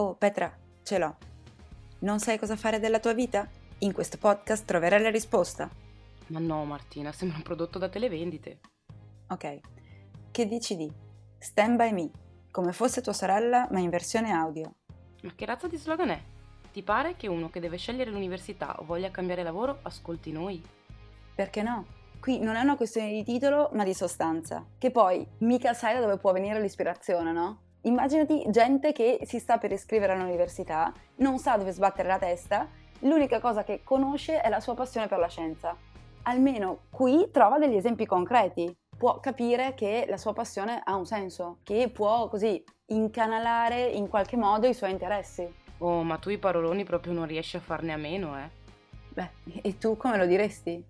Oh, Petra, ce l'ho. Non sai cosa fare della tua vita? In questo podcast troverai la risposta. Ma no, Martina, sembra un prodotto da televendite. Ok. Che dici di Stand by Me, come fosse tua sorella, ma in versione audio. Ma che razza di slogan è? Ti pare che uno che deve scegliere l'università o voglia cambiare lavoro ascolti noi? Perché no? Qui non è una questione di titolo, ma di sostanza. Che poi mica sai da dove può venire l'ispirazione, no? Immaginati gente che si sta per iscrivere all'università, non sa dove sbattere la testa, l'unica cosa che conosce è la sua passione per la scienza. Almeno qui trova degli esempi concreti, può capire che la sua passione ha un senso, che può così incanalare in qualche modo i suoi interessi. Oh, ma tu i paroloni proprio non riesci a farne a meno, eh? Beh, e tu come lo diresti?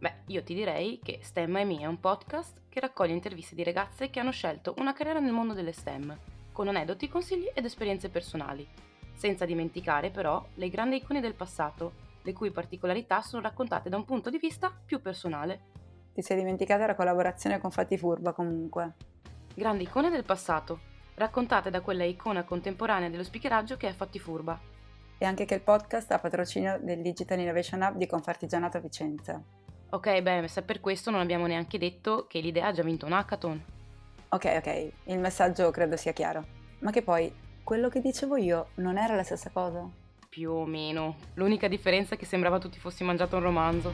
Beh, io ti direi che STEM e Me è un podcast che raccoglie interviste di ragazze che hanno scelto una carriera nel mondo delle STEM, con aneddoti, consigli ed esperienze personali, senza dimenticare però le grandi icone del passato, le cui particolarità sono raccontate da un punto di vista più personale. Ti sei dimenticata la collaborazione con Fatti Furba comunque. Grandi icone del passato, raccontate da quella icona contemporanea dello speakeraggio che è Fatti Furba. E anche che il podcast ha patrocinio del Digital Innovation Hub di Confartigianato Vicenza. Ok, beh, se per questo non abbiamo neanche detto che l'idea ha già vinto un hackathon. Ok, ok, il messaggio credo sia chiaro. Ma che poi, quello che dicevo io non era la stessa cosa? Più o meno. L'unica differenza è che sembrava tutti fossi mangiato un romanzo.